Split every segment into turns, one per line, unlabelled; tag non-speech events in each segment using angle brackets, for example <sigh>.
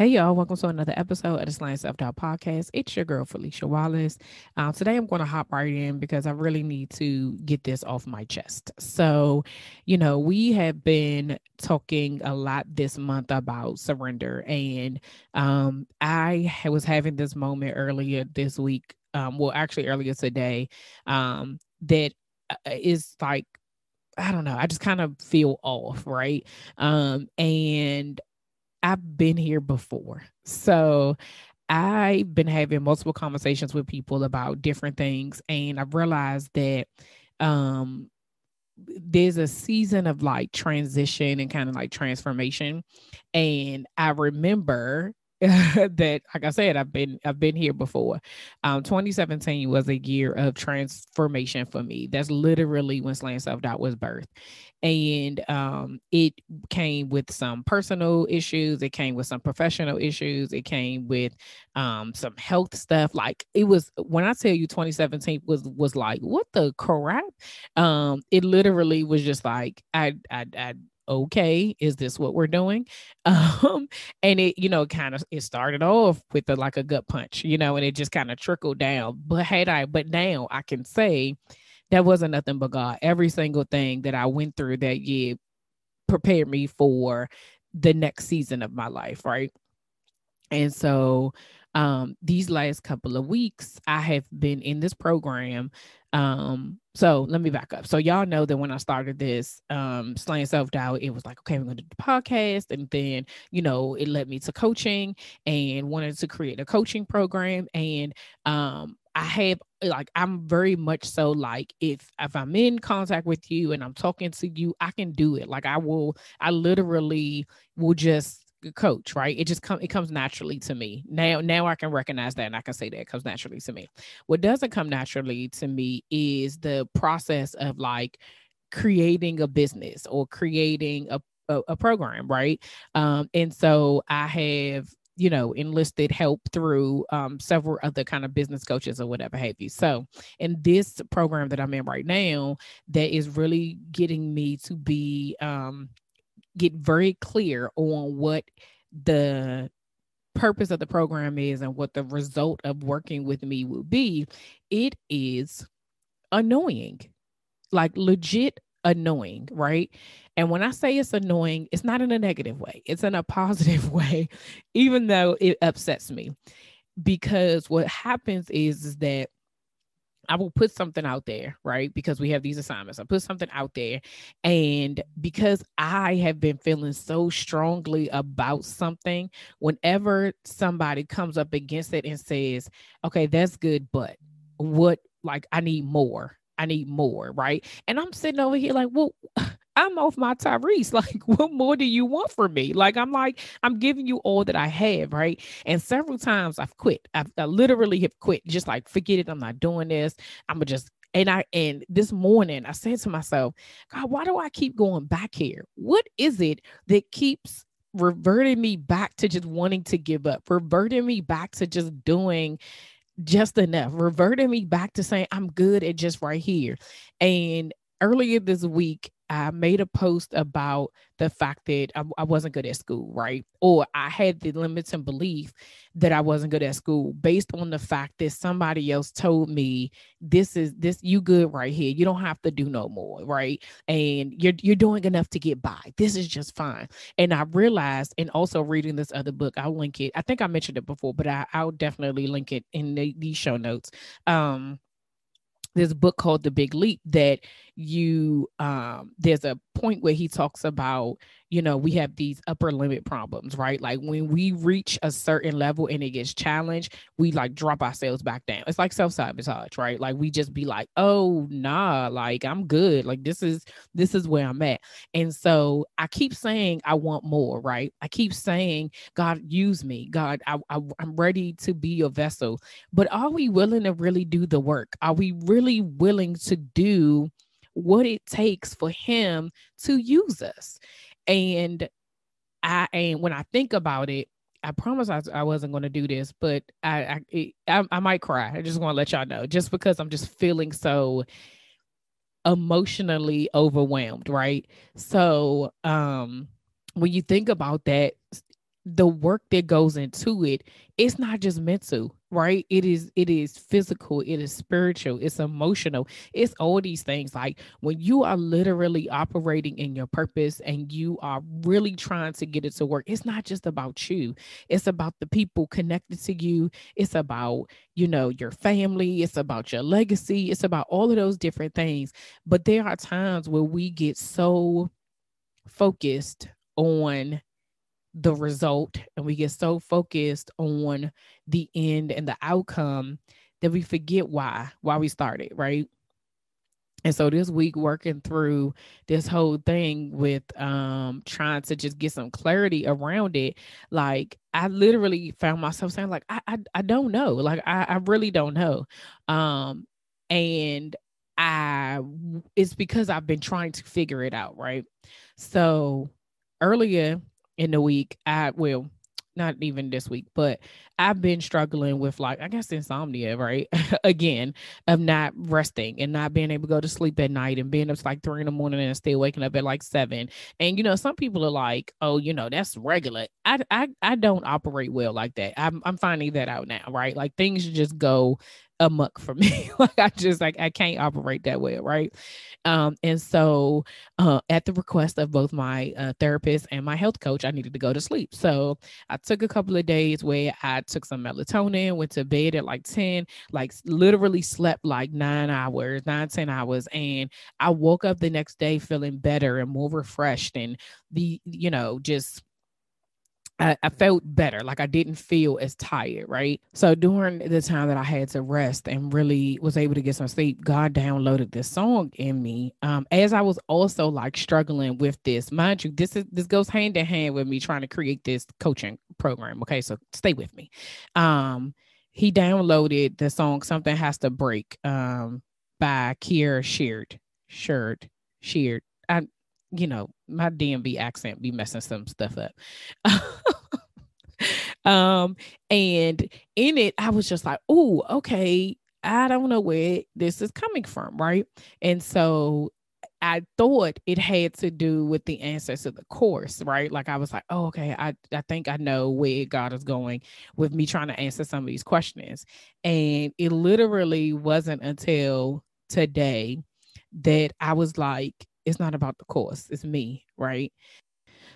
Hey y'all, welcome to another episode of the Slaying Self Doubt Podcast. It's your girl Philicia Wallace. Um, today I'm going to hop right in because I really need to get this off my chest. So, you know, we have been talking a lot this month about surrender, and um, I was having this moment earlier this week. Um, well, actually earlier today, um, that uh, like I don't know. I just kind of feel off, right? Um, and I've been here before. So I've been having multiple conversations with people about different things, and I've realized that um, there's a season of like transition and kind of like transformation. And I remember <laughs> that like i said i've been i've been here before. Um 2017 was a year of transformation for me. That's literally when slaying self-doubt was birthed. And um it came with some personal issues. It came with some professional issues. It came with um some health stuff. Like it was when i tell you 2017 was was like what the crap? Um it literally was just like i i, I okay is this what we're doing? <laughs> Um and it you know kind of it started off with a, like a gut punch you know and it just kind of trickled down. But had i but now i can say that wasn't nothing but god. Every single thing that i went through that year prepared me for the next season of my life right? And so um these last couple of weeks i have been in this program um so let me back up. So y'all know that when I started this um slaying self-doubt, it was like, okay, we're gonna do the podcast. And then, you know, it led me to coaching and wanted to create a coaching program. And um I have like I'm very much so like if if I'm in contact with you and I'm talking to you, I can do it. Like I will, I literally will just coach right? It just comes it comes naturally to me. Now now i can recognize that and i can say that it comes naturally to me. What doesn't come naturally to me is the process of like creating a business or creating a, a, a program right? Um and so i have you know enlisted help through um, several other kind of business coaches or whatever have you. So in this program that i'm in right now that is really getting me to be um, get very clear on what the purpose of the program is and what the result of working with me will be, it is annoying, like legit annoying, right? And when I say it's annoying, it's not in a negative way, it's in a <laughs> positive way, even though it upsets me. Because what happens is, is that I will put something out there, right? Because we have these assignments. I put something out there. And because I have been feeling so strongly about something, whenever somebody comes up against it and says, okay, that's good, but what, like, I need more. I need more, right? And I'm sitting over here like, well, I'm off my Tyrese. <laughs> Like, what more do you want from me? Like, I'm like, I'm giving you all that I have, right? And several times I've quit. I've I literally have quit, just like, forget it. I'm not doing this. I'm gonna just and I and this morning I said to myself, God, why do I keep going back here? What is it that keeps reverting me back to just wanting to give up, reverting me back to just doing just enough, reverting me back to saying I'm good at just right here. And earlier this week, I made a post about the fact that I, I, wasn't good at school, right? Or I had the limits and belief that I wasn't good at school based on the fact that somebody else told me this is this you good right here. You don't have to do no more, right? And you're you're doing enough to get by. This is just fine. And I realized, and also reading this other book, I'll link it. I think I mentioned it before, but I, I'll definitely link it in the, these show notes. Um, a book called The Big Leap that you um there's a point where he talks about you know we have these upper limit problems right? Like when we reach a certain level and it gets challenged we like drop ourselves back down. It's like self-sabotage right? Like we just be like oh nah like i'm good. Like this is this is where i'm at. And so i keep saying i want more right? I keep saying god use me. God I, I i'm ready to be your vessel. But are we willing to really do the work? Are we really willing to do what it takes for him to use us. And I and when I think about it, I promise I, I wasn't going to do this, but I I, I I might cry. I just want to let y'all know, just because I'm just feeling so emotionally overwhelmed, right? So um when you think about that, the work that goes into it it's not just mental right? It is it is physical it is spiritual it's emotional. It's all these things. Like when you are literally operating in your purpose and you are really trying to get it to work it's not just about you. It's about the people connected to you. It's about you know your family. It's about your legacy. It's about all of those different things. But there are times where we get so focused on the result and we get so focused on the end and the outcome that we forget why why we started right? And so this week working through this whole thing with um trying to just get some clarity around it like i literally found myself saying like i i, I don't know. Like I, I really don't know. Um and i it's because i've been trying to figure it out right? So earlier in the week. I will not even this week, but I've been struggling with like I guess insomnia, right? <laughs> Again, of not resting and not being able to go to sleep at night and being up to like three in the morning and still waking up at like seven. And you know, some people are like, "Oh, you know, that's regular." I I I don't operate well like that. I'm I'm finding that out now, right? Like things just go amok for <laughs> me. like I just like I can't operate that way, right? Um, and so uh, at the request of both my uh, therapist and my health coach, I needed to go to sleep. So I took a couple of days where I took some melatonin, went to bed at like 10, like literally slept like nine hours, nine, 10 hours. And I woke up the next day feeling better and more refreshed and the, you know, just I, I, felt better. Like I didn't feel as tired, right? So during the time that I had to rest and really was able to get some sleep, God downloaded this song in me. Um, as I was also like struggling with this, mind you, this is this goes hand in hand with me trying to create this coaching program. Okay, so stay with me. Um, he downloaded the song "Something Has to Break" um by Kierra Sheard, Sheard, Sheard. I you know, my DMV accent be messing some stuff up. <laughs> <laughs> um, and in it, I was just like, oh, okay, I don't know where this is coming from, right? And so I thought it had to do with the answers to the course, right? Like I was like, oh, okay, I, I think I know where God is going with me trying to answer some of these questions. And it literally wasn't until today that I was like, it's not about the course, it's me, right?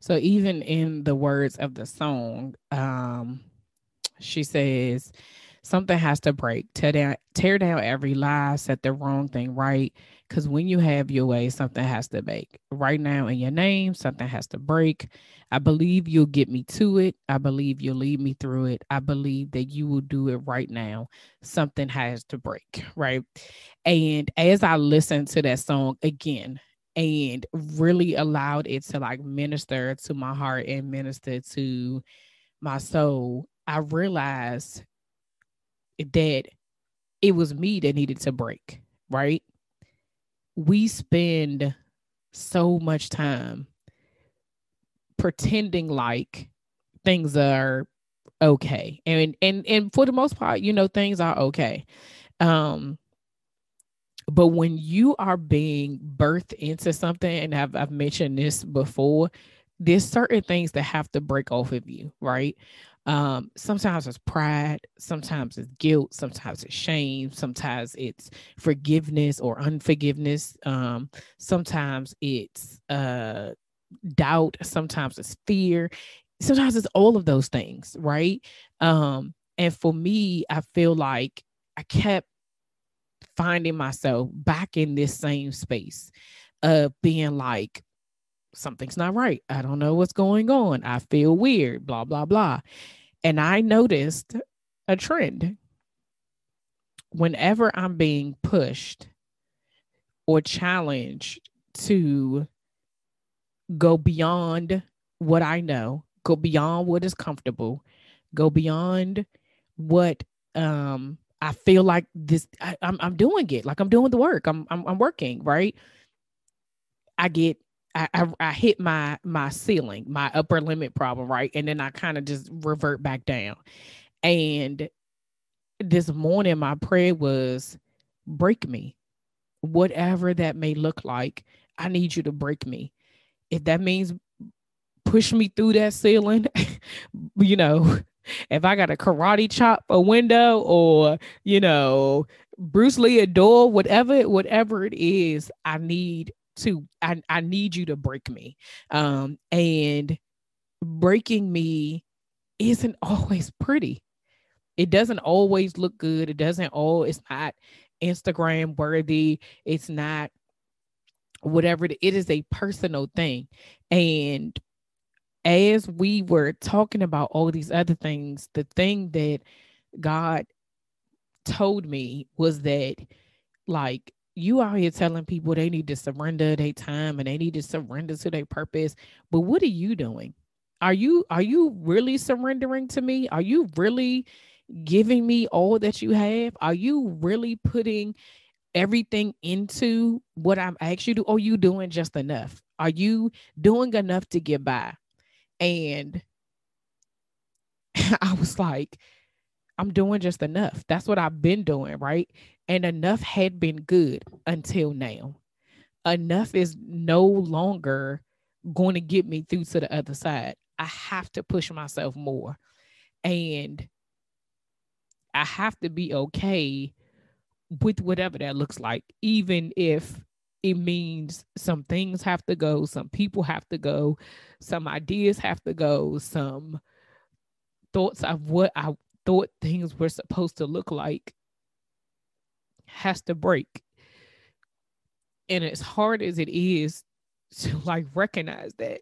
So even in the words of the song, um, she says, something has to break. Tear down, tear down every lie, set the wrong thing right. Because when you have your way, something has to break. Right now in your name, something has to break. I believe you'll get me to it. I believe you'll lead me through it. I believe that you will do it right now. Something has to break, right? And as I listen to that song again, and really allowed it to like minister to my heart and minister to my soul, I realized that it was me that needed to break, right? We spend so much time pretending like things are okay. And and and for the most part, you know, things are okay. Um But when you are being birthed into something, and I've, I've mentioned this before, there's certain things that have to break off of you, right? Um, sometimes it's pride, sometimes it's guilt, sometimes it's shame, sometimes it's forgiveness or unforgiveness, um, sometimes it's uh, doubt, sometimes it's fear, sometimes it's all of those things, right? Um, and for me, I feel like I kept finding myself back in this same space of being like, something's not right. I don't know what's going on. I feel weird, blah, blah, blah. And I noticed a trend. Whenever I'm being pushed or challenged to go beyond what I know, go beyond what is comfortable, go beyond what um I feel like this I, am I'm, I'm doing it. Like I'm doing the work. I'm, I'm I'm working right? I get I, I, I hit my my ceiling my upper limit problem right? And then I kind of just revert back down. And this morning my prayer was break me. Whatever that may look like I need you to break me. If that means push me through that ceiling <laughs> you know if I got to karate chop a window or, you know, Bruce Lee a door, whatever, whatever it is, I need to, I, I need you to break me. Um, and breaking me isn't always pretty. It doesn't always look good. It doesn't all, it's not Instagram worthy. It's not whatever it is a personal thing. And as we were talking about all these other things, the thing that God told me was that, like, you out here telling people they need to surrender their time and they need to surrender to their purpose, but what are you doing? Are you are you really surrendering to me? Are you really giving me all that you have? Are you really putting everything into what I'm asked you to? Or are you doing just enough? Are you doing enough to get by? And <laughs> I was like, I'm doing just enough. That's what I've been doing, right? And enough had been good until now. Enough is no longer going to get me through to the other side. I have to push myself more. And I have to be okay with whatever that looks like, even if it means some things have to go, some people have to go, some ideas have to go, some thoughts of what I thought things were supposed to look like has to break. And as hard as it is to <laughs> like recognize that,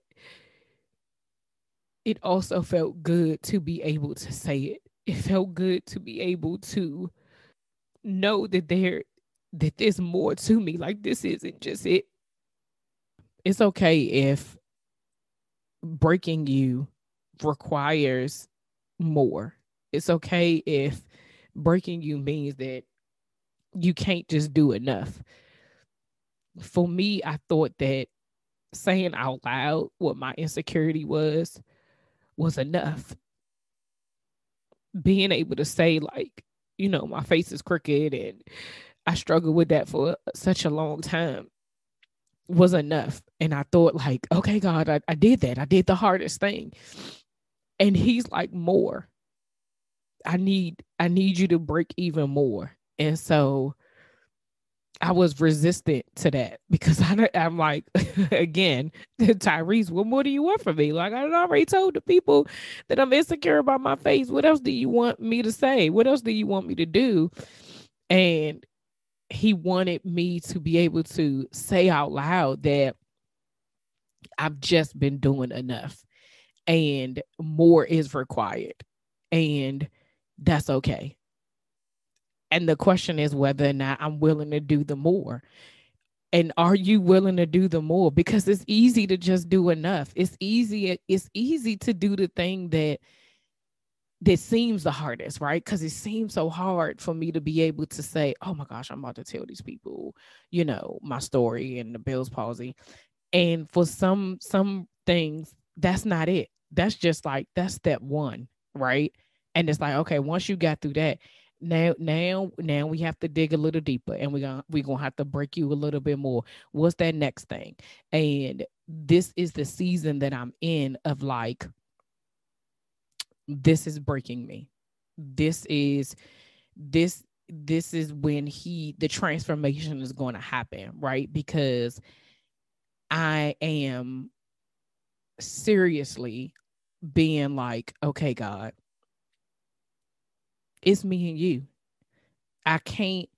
it also felt good to be able to say it. It felt good to be able to know that there that there's more to me. Like this isn't just it. It's okay if breaking you requires more. It's okay if breaking you means that you can't just do enough. For me, I thought that saying out loud what my insecurity was was enough. Being able to say, like, you know, my face is crooked and I struggled with that for such a long time was enough. And I thought, like, okay, God, I, I did that. I did the hardest thing. And he's like, more. I need, I need you to break even more. And so I was resistant to that because <laughs> I, I'm like, <laughs> again, <laughs> Tyrese, what more do you want from me? Like I already told the people that I'm insecure about my face. What else do you want me to say? What else do you want me to do? And he wanted me to be able to say out loud that I've just been doing enough and more is required. And that's okay. And the question is whether or not I'm willing to do the more. And are you willing to do the more? Because it's easy to just do enough. It's easy, it's easy to do the thing that that seems the hardest, right? Because it seems so hard for me to be able to say, oh my gosh, I'm about to tell these people, you know, my story and the Bell's palsy. And for some some things, that's not it. That's just like that's step one, right? And it's like, okay, once you got through that, now now now we have to dig a little deeper and we're gonna we're gonna have to break you a little bit more what's that next thing and this is the season that i'm in of like this is breaking me this is this this is when he the transformation is going to happen right because i am seriously being like okay god it's me and you. I can't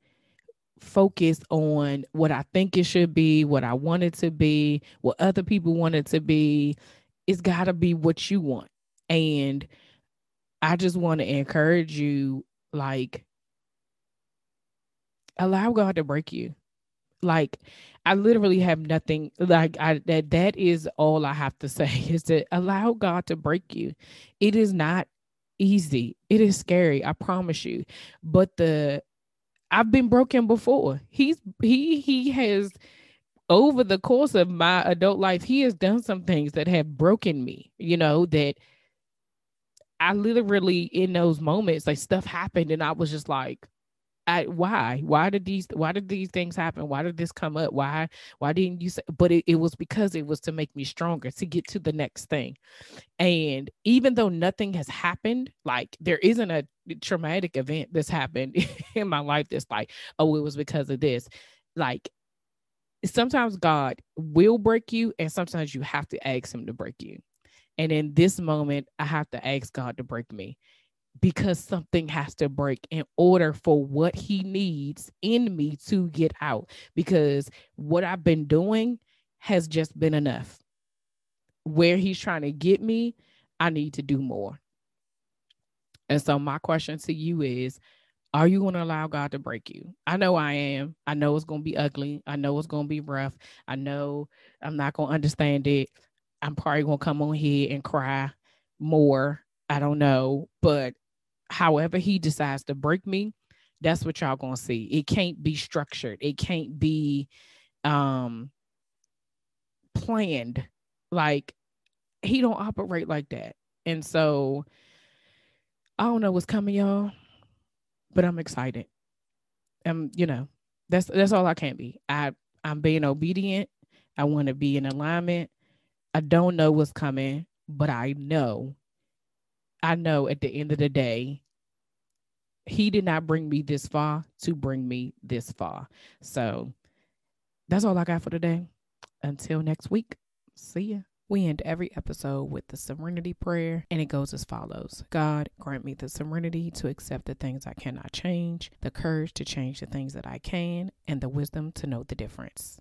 focus on what I think it should be, what I want it to be, what other people want it to be. It's got to be what you want. And I just want to encourage you like, allow God to break you. Like, I literally have nothing like I that that is all I have to <laughs> say is to allow God to break you. It is not easy. It is scary, I promise you. But the I've been broken before. He's he he has over the course of my adult life, he has done some things that have broken me, you know, that I literally in those moments, like stuff happened and I was just like, I, why? Why did these why did these things happen? Why did this come up? Why why didn't you say but it, it was because it was to make me stronger to get to the next thing. And even though nothing has happened like there isn't a traumatic event that's happened <laughs> in my life that's like oh it was because of this. Like sometimes god will break you and sometimes you have to ask him to break you and in this moment i have to ask god to break me because something has to break in order for what he needs in me to get out. Because what I've been doing has just been enough. Where he's trying to get me, I need to do more. And so, my question to you is Are you going to allow God to break you? I know I am. I know it's going to be ugly. I know it's going to be rough. I know I'm not going to understand it. I'm probably to come on here and cry more. I don't know. But however he decides to break me, that's what y'all gonna see. It can't be structured. It can't be um planned. Like he don't operate like that. And so I don't know what's coming, y'all, but I'm excited. And you know, that's that's all I can be. I I'm being obedient. I want to be in alignment. I don't know what's coming, but I know I know at the end of the day, he did not bring me this far to bring me this far. So that's all I got for today. Until next week, see ya. We end every episode with the serenity prayer, and it goes as follows God, grant me the serenity to accept the things I cannot change, the courage to change the things that I can, and the wisdom to know the difference.